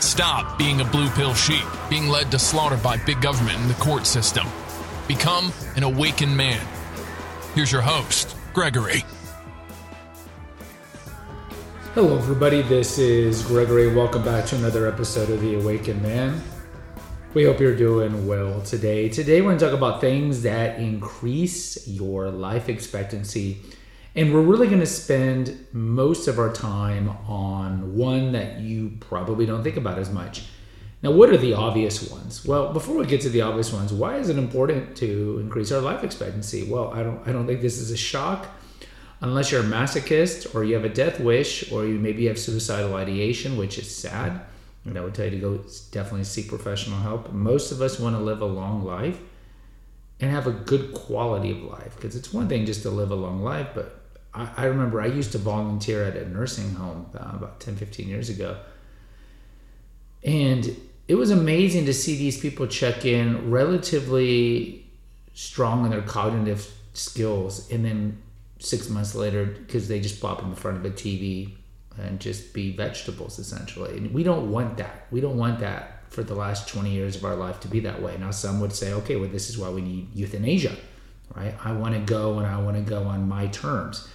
Stop being a blue pill sheep, being led to slaughter by big government and the court system. Become an awakened man. Here's your host, Gregory. Hello, everybody. This is Gregory. Welcome back to another episode of The Awakened Man. We hope you're doing well today. Today, we're going to talk about things that increase your life expectancy. And we're really going to spend most of our time on one that you probably don't think about as much. Now, what are the obvious ones? Well, before we get to the obvious ones, why is it important to increase our life expectancy? Well, I don't I don't think this is a shock unless you're a masochist or you have a death wish or you maybe have suicidal ideation, which is sad. And I would tell you to go definitely seek professional help. Most of us want to live a long life and have a good quality of life because it's one thing just to live a long life, but I, I remember I used to volunteer at a nursing home uh, about 10, 15 years ago. And it was amazing to see these people check in relatively strong in their cognitive skills and then six months later because they just pop in front of a TV and just be vegetables essentially. And we don't want that. We don't want that for the last 20 years of our life to be that way. Now, some would say, okay, well, this is why we need euthanasia, right? I want to go and I want to go on my terms.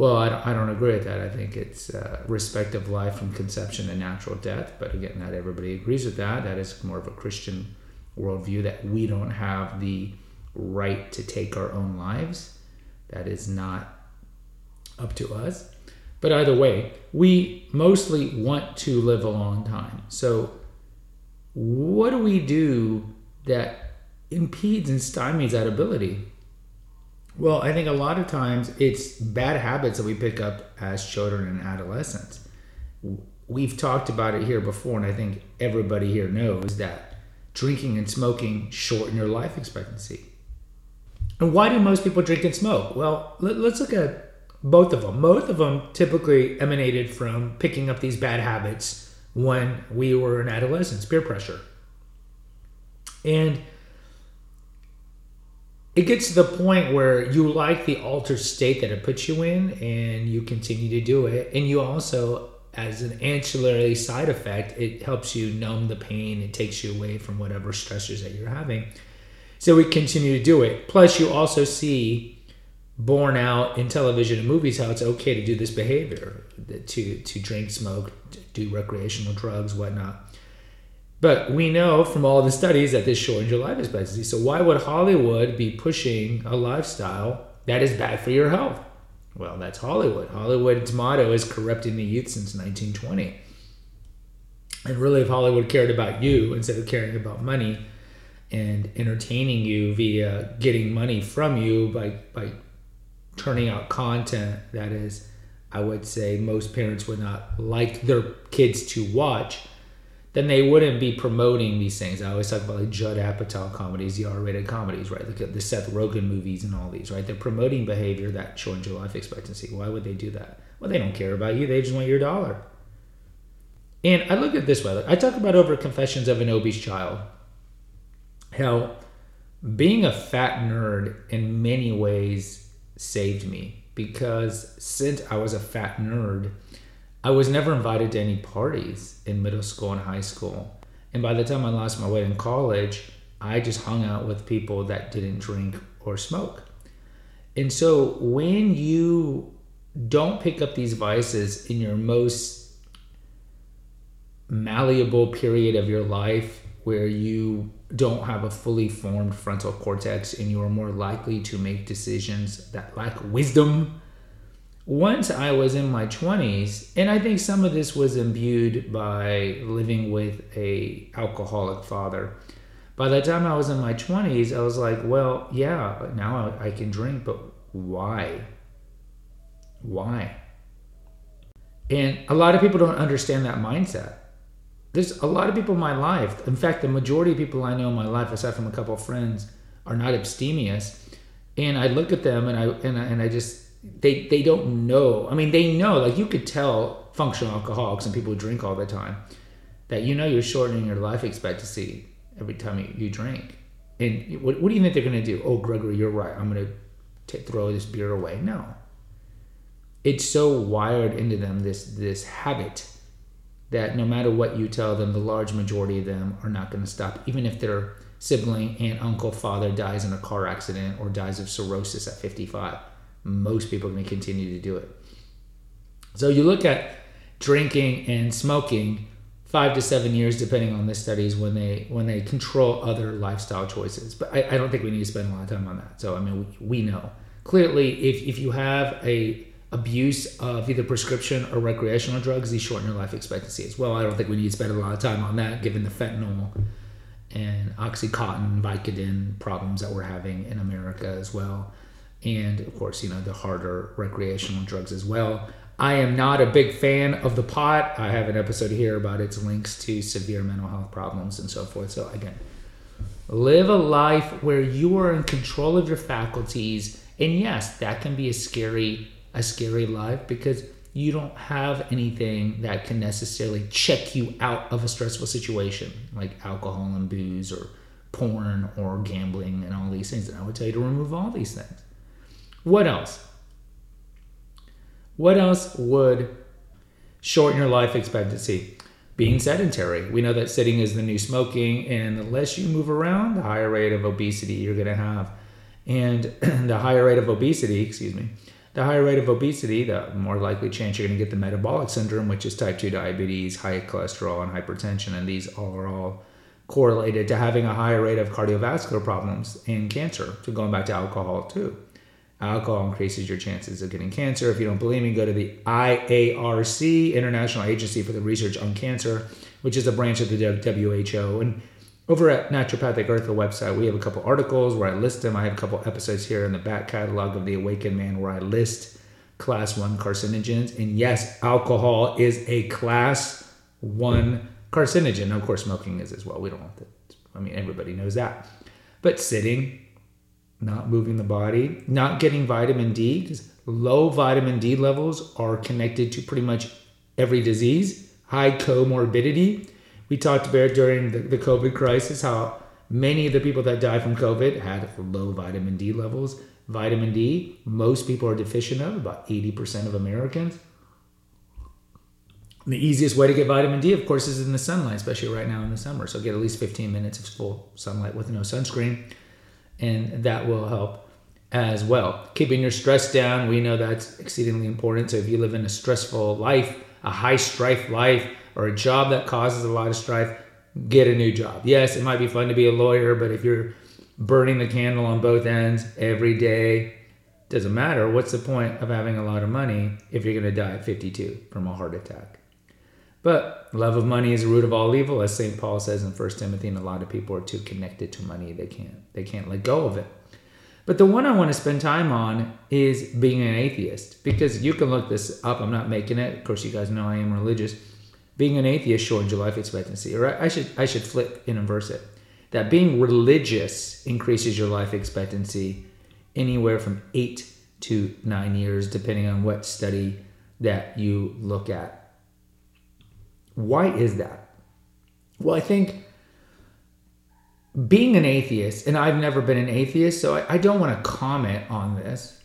Well, I don't, I don't agree with that. I think it's uh, respect of life from conception to natural death. But again, not everybody agrees with that. That is more of a Christian worldview that we don't have the right to take our own lives. That is not up to us. But either way, we mostly want to live a long time. So, what do we do that impedes and stymies that ability? Well, I think a lot of times it's bad habits that we pick up as children and adolescents. We've talked about it here before, and I think everybody here knows that drinking and smoking shorten your life expectancy. And why do most people drink and smoke? Well, let, us look at both of them. Both of them typically emanated from picking up these bad habits when we were in adolescence, peer pressure. And it gets to the point where you like the altered state that it puts you in and you continue to do it. And you also, as an ancillary side effect, it helps you numb the pain. It takes you away from whatever stressors that you're having. So we continue to do it. Plus, you also see borne out in television and movies how it's okay to do this behavior to to drink smoke do recreational drugs whatnot but we know from all the studies that this shortens your life expectancy. So why would hollywood be pushing a lifestyle that is bad for your health? Well that's hollywood. Hollywood's motto is corrupting the youth since 1920 and really if hollywood cared about you instead of caring about money and entertaining you via getting money from you by by turning out content that is, I would say, most parents would not like their kids to watch, then they wouldn't be promoting these things. I always talk about like Judd Apatow comedies, the R-rated comedies, right? Like the Seth Rogen movies and all these, right? They're promoting behavior that shortens your life expectancy. Why would they do that? Well, they don't care about you. They just want your dollar. And I look at this way. I talk about over Confessions of an Obese Child. How being a fat nerd in many ways saved me because since I was a fat nerd, I was never invited to any parties in middle school and high school. And by the time I lost my way in college, I just hung out with people that didn't drink or smoke. And so when you don't pick up these vices in your most malleable period of your life where you don't have a fully formed frontal cortex and you are more likely to make decisions that lack wisdom. Once I was in my 20s, and I think some of this was imbued by living with a alcoholic father. By the time I was in my 20s, I was like, well, yeah, now I can drink, but why? Why? And a lot of people don't understand that mindset there's a lot of people in my life. In fact, the majority of people I know in my life, aside from a couple of friends, are not abstemious. And I look at them and I and I, and I just they they don't know. I mean, they know. Like you could tell functional alcoholics and people who drink all the time that you know you're shortening your life expectancy every time you, you drink. And what, what do you think they're going to do? Oh, Gregory, you're right. I'm going to throw this beer away. No. It's so wired into them this this habit that no matter what you tell them, the large majority of them are not going to stop, even if their sibling, aunt, uncle, father dies in a car accident or dies of cirrhosis at 55. Most people are going to continue to do it. So you look at drinking and smoking five to seven years, depending on the studies, when they when they control other lifestyle choices. But I, I don't think we need to spend a lot of time on that. So I mean, we, we know clearly if if you have a abuse of either prescription or recreational drugs, these shorten your life expectancy as well. I don't think we need to spend a lot of time on that, given the fentanyl and oxycontin, Vicodin problems that we're having in America as well, and of course, you know the harder recreational drugs as well. I am not a big fan of the pot. I have an episode here about its links to severe mental health problems and so forth. So, again, live a life where you are in control of your faculties. And yes, that can be a scary, a scary life because you don't have anything that can necessarily check you out of a stressful situation like alcohol and booze or porn or gambling and all these things. And I would tell you to remove all these things. What else? What else would shorten your life expectancy? Being sedentary. We know that sitting is the new smoking, and the less you move around, the higher rate of obesity you're going to have. And the higher rate of obesity, excuse me, the higher rate of obesity, the more likely chance you're going to get the metabolic syndrome, which is type 2 diabetes, high cholesterol, and hypertension. And these are all correlated to having a higher rate of cardiovascular problems and cancer. So going back to alcohol, too. Alcohol increases your chances of getting cancer. If you don't believe me, go to the IARC, International Agency for the Research on Cancer, which is a branch of the WHO. And over at Naturopathic Earth, the website, we have a couple articles where I list them. I have a couple episodes here in the back catalog of The Awakened Man where I list class one carcinogens. And yes, alcohol is a class one carcinogen. Of course, smoking is as well. We don't want that. I mean, everybody knows that. But sitting, not moving the body, not getting vitamin D, because low vitamin D levels are connected to pretty much every disease, high comorbidity. We talked about during the, the COVID crisis how many of the people that died from COVID had low vitamin D levels. Vitamin D, most people are deficient of, about 80% of Americans. The easiest way to get vitamin D, of course, is in the sunlight, especially right now in the summer. So get at least 15 minutes of full sunlight with no sunscreen and that will help as well. Keeping your stress down, we know that's exceedingly important. So if you live in a stressful life, a high strife life, or a job that causes a lot of strife, get a new job. Yes, it might be fun to be a lawyer, but if you're burning the candle on both ends every day, doesn't matter. What's the point of having a lot of money if you're going to die at 52 from a heart attack? But love of money is the root of all evil, as St. Paul says in 1 Timothy, and a lot of people are too connected to money they can't they can't let go of it. But the one I want to spend time on is being an atheist, because you can look this up. I'm not making it. Of course, you guys know I am religious. Being an atheist shortens your life expectancy, or I should I should flip and inverse it. That being religious increases your life expectancy anywhere from eight to nine years, depending on what study that you look at. Why is that? Well, I think being an atheist, and I've never been an atheist, so I, I don't want to comment on this.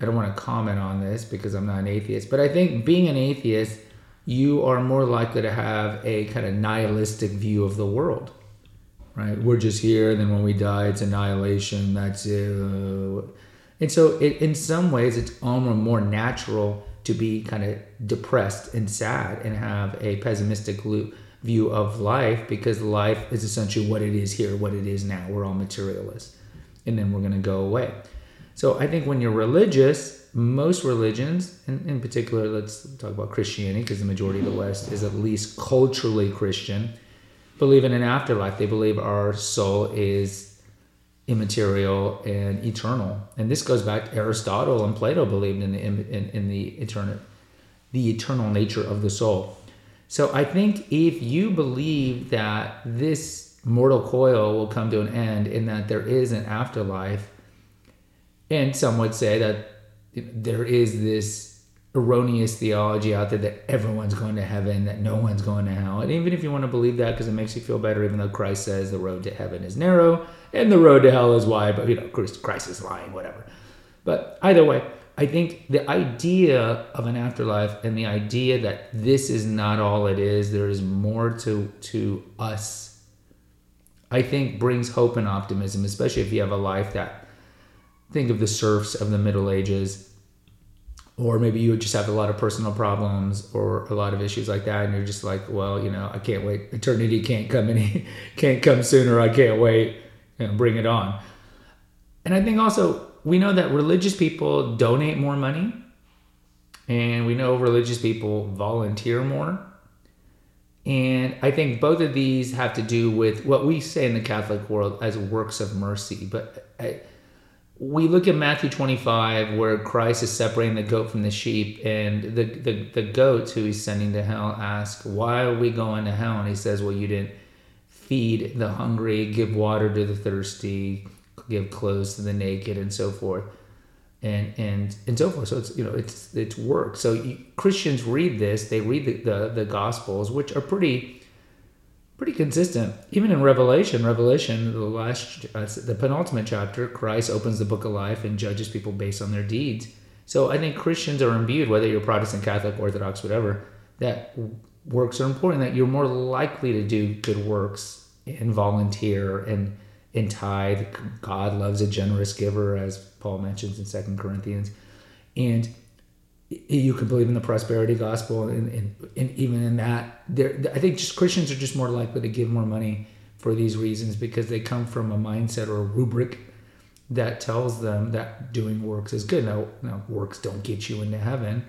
I don't want to comment on this because I'm not an atheist, but I think being an atheist, you are more likely to have a kind of nihilistic view of the world, right? We're just here, and then when we die, it's annihilation. That's it. And so, it, in some ways, it's almost more natural to be kind of depressed and sad and have a pessimistic view of life because life is essentially what it is here, what it is now. We're all materialists. And then we're going to go away. So I think when you're religious, most religions, and in particular, let's talk about Christianity because the majority of the West is at least culturally Christian, believe in an afterlife. They believe our soul is immaterial and eternal. And this goes back to Aristotle and Plato believed in the in, in the eternal the eternal nature of the soul. So I think if you believe that this mortal coil will come to an end and that there is an afterlife, and some would say that there is this erroneous theology out there that everyone's going to heaven, that no one's going to hell. And even if you want to believe that because it makes you feel better, even though Christ says the road to heaven is narrow and the road to hell is wide, but you know, Christ is lying, whatever. But either way, I think the idea of an afterlife and the idea that this is not all it is, there is more to to us, I think brings hope and optimism, especially if you have a life that think of the serfs of the Middle Ages or maybe you just have a lot of personal problems or a lot of issues like that and you're just like well you know i can't wait. Eternity can't come any can't come sooner. I can't wait know, bring it on. And i think also we know that religious people donate more money and we know religious people volunteer more. And i think both of these have to do with what we say in the catholic world as works of mercy but I, we look at Matthew 25 where Christ is separating the goat from the sheep and the, the, the goats who he's sending to hell ask, why are we going to hell? And he says, well, you didn't feed the hungry, give water to the thirsty, give clothes to the naked and so forth. And, and and so forth. So it's you know it's it's work. So you, Christians read this. They read the, the the Gospels, which are pretty pretty consistent. Even in Revelation, Revelation, the last, uh, the penultimate chapter, Christ opens the book of life and judges people based on their deeds. So I think Christians are imbued, whether you're Protestant, Catholic, Orthodox, whatever, that works are important. That you're more likely to do good works and volunteer and and tithe. God loves a generous giver, as Paul mentions in Second Corinthians, and you can believe in the prosperity gospel and, and, and even in that there i think just christians are just more likely to give more money for these reasons because they come from a mindset or a rubric that tells them that doing works is good. Now, now works don't get you into heaven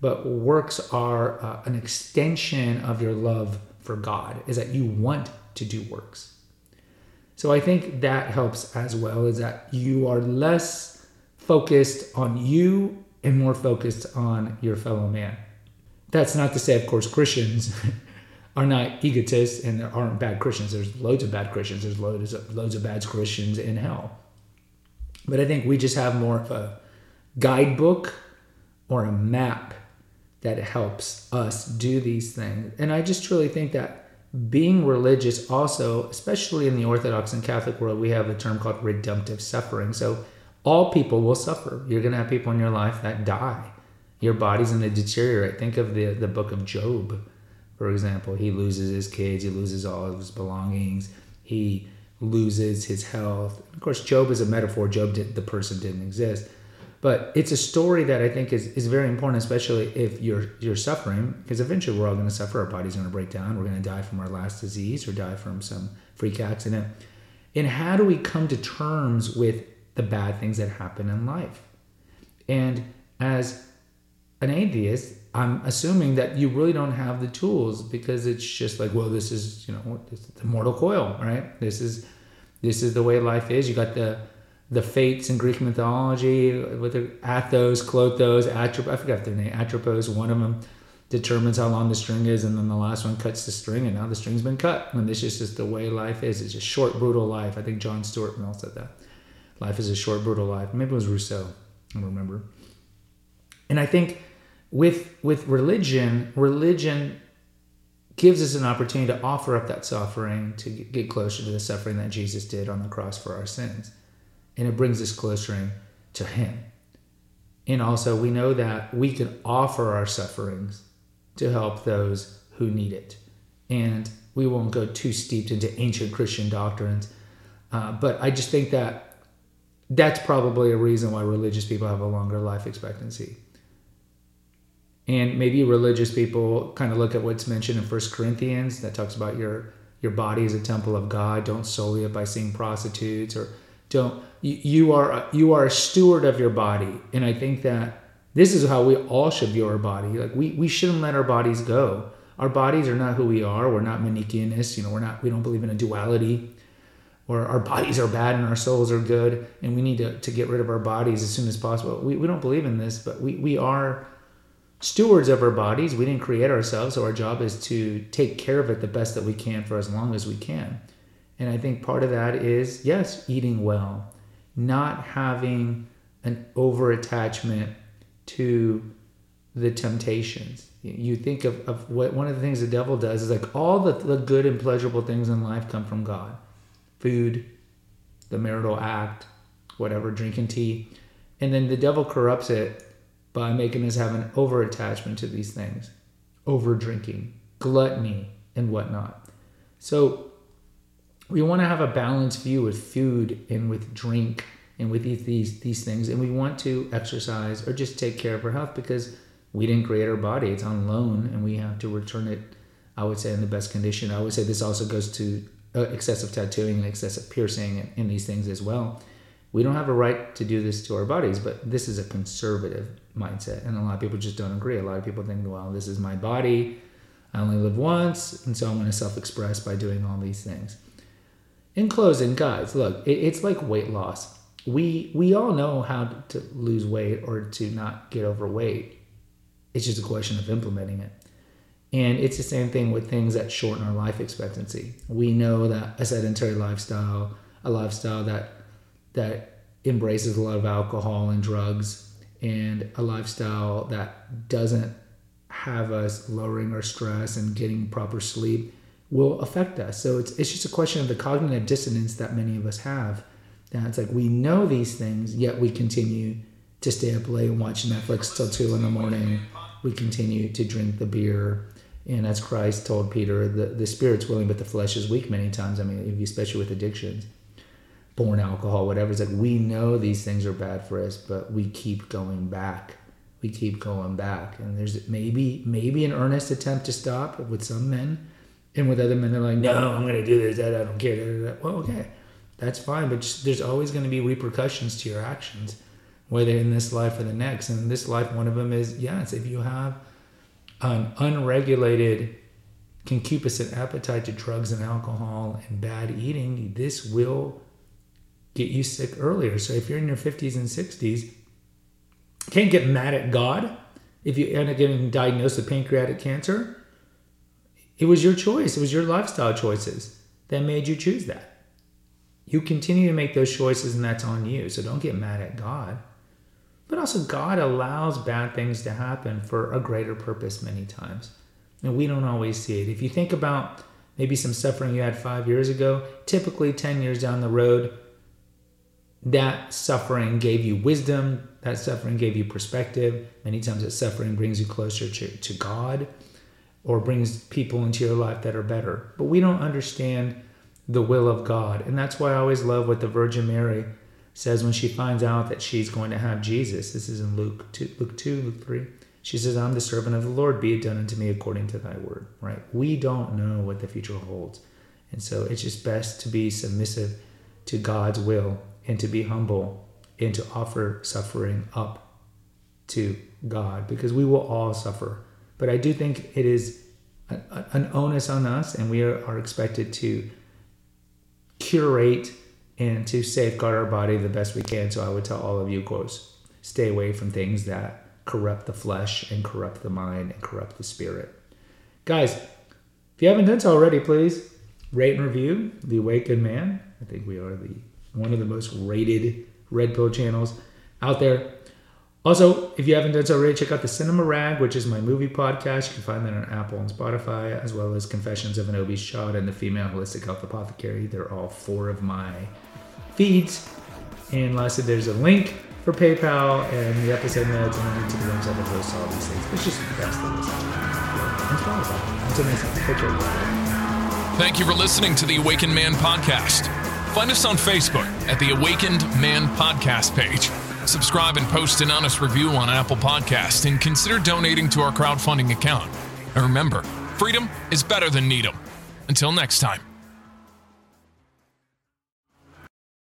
but works are uh, an extension of your love for god is that you want to do works. So i think that helps as well is that you are less focused on you and more focused on your fellow man. That's not to say, of course, Christians are not egotists and there aren't bad Christians. There's loads of bad Christians. There's loads of, loads of bad Christians in hell. But I think we just have more of a guidebook or a map that helps us do these things. And I just truly think that being religious also, especially in the Orthodox and Catholic world, we have a term called redemptive suffering. So all people will suffer. You're going to have people in your life that die. Your body's going to deteriorate. Think of the, the book of Job, for example. He loses his kids, he loses all of his belongings, he loses his health. Of course, Job is a metaphor. Job, did, the person didn't exist. But it's a story that I think is, is very important, especially if you're you're suffering, because eventually we're all going to suffer. Our body's going to break down. We're going to die from our last disease or die from some freak accident. And how do we come to terms with the bad things that happen in life. And as an atheist, I'm assuming that you really don't have the tools because it's just like, well, this is you know is the mortal coil, right? This is this is the way life is. You got the the fates in Greek mythology with the Athos, Clothos, Atropos. I forgot their name. Atropos. One of them determines how long the string is, and then the last one cuts the string, and now the string's been cut. And this is just the way life is. It's a short, brutal life. I think John Stuart Mill said that. Life is a short, brutal life. Maybe it was Rousseau. I don't remember. And I think with with religion, religion gives us an opportunity to offer up that suffering to get closer to the suffering that Jesus did on the cross for our sins. And it brings us closer to Him. And also, we know that we can offer our sufferings to help those who need it. And we won't go too steeped into ancient Christian doctrines. Uh, but I just think that that's probably a reason why religious people have a longer life expectancy. And maybe religious people kind of look at what's mentioned in First Corinthians that talks about your your body is a temple of God. Don't sully it by seeing prostitutes or don't you, you are you are a steward of your body. And I think that this is how we all should view our body. Like we we shouldn't let our bodies go. Our bodies are not who we are. We're not Manichaeanists. You know, we're not we don't believe in a duality or our bodies are bad and our souls are good and we need to, to get rid of our bodies as soon as possible. We, we don't believe in this, but we, we are stewards of our bodies. We didn't create ourselves, so our job is to take care of it the best that we can for as long as we can. And I think part of that is, yes, eating well, not having an over attachment to the temptations. You think of, of what one of the things the devil does is like all the, the good and pleasurable things in life come from God food, the marital act, whatever, drinking tea. And then the devil corrupts it by making us have an over attachment to these things, over drinking, gluttony, and whatnot. So we want to have a balanced view with food and with drink and with these these things, and we want to exercise or just take care of our health because we didn't create our body; it's on loan, and we have to return it. I would say in the best condition. I would say this also goes to Uh, excessive tattooing and excessive piercing and, and these things as well. We don't have a right to do this to our bodies, but this is a conservative mindset, and a lot of people just don't agree. A lot of people think, well, this is my body. I only live once, and so I'm going to self-express by doing all these things. In closing, guys, look, it, it's like weight loss. We we all know how to lose weight or to not get overweight. It's just a question of implementing it. And it's the same thing with things that shorten our life expectancy. We know that a sedentary lifestyle, a lifestyle that that embraces a lot of alcohol and drugs, and a lifestyle that doesn't have us lowering our stress and getting proper sleep will affect us. So it's it's just a question of the cognitive dissonance that many of us have. That it's like we know these things, yet we continue to stay up late and watch Netflix till two in the morning. We continue to drink the beer. And as Christ told Peter, the, the spirit's willing, but the flesh is weak many times. I mean, especially with addictions, born alcohol, whatever. It's like we know these things are bad for us, but we keep going back. We keep going back. And there's maybe maybe an earnest attempt to stop with some men and with other men, they're like, no, I'm going to do this. I don't care. Well, okay, that's fine. But just, there's always going to be repercussions to your actions, whether in this life or the next. And this life, one of them is, yes, if you have an unregulated concupiscent appetite to drugs and alcohol and bad eating, this will get you sick earlier. So if you're in your 50s and 60s, can't get mad at God if you end up getting diagnosed with pancreatic cancer it was your choice, it was your lifestyle choices that made you choose that. You continue to make those choices, and that's on you. So don't get mad at God. But also, God allows bad things to happen for a greater purpose many times. And we don't always see it. If you think about maybe some suffering you had five years ago, typically 10 years down the road, that suffering gave you wisdom, that suffering gave you perspective. Many times that suffering brings you closer to, to God or brings people into your life that are better. But we don't understand the will of God. And that's why I always love what the Virgin Mary says when she finds out that she's going to have Jesus. This is in Luke 2, Luke 2, Luke 3. She says, I'm the servant of the Lord, be it done unto me according to thy word. Right? We don't know what the future holds. And so it's just best to be submissive to God's will and to be humble and to offer suffering up to God because we will all suffer but I do think it is an onus on us, and we are, are expected to curate and to safeguard our body the best we can. So I would tell all of you, goes stay away from things that corrupt the flesh and corrupt the mind and corrupt the spirit. Guys, if you haven't done so already, please rate and review The Awakened Man. I think we are the one of the most rated red pill channels out there. Also, if you haven't done so already, check out the Cinema Rag, which is my movie podcast. You can find that on Apple and Spotify, as well as Confessions of an Obese Child and the Female Holistic Health Apothecary. They're all four of my feeds. And lastly, there's a link for PayPal and the episode notes and the website that hosts all these things. It's just best listen And Spotify. Until next time. Thank you for listening to the Awakened Man podcast. Find us on Facebook at the Awakened Man podcast page subscribe, and post an honest review on Apple Podcast, and consider donating to our crowdfunding account. And remember, freedom is better than Needham. Until next time.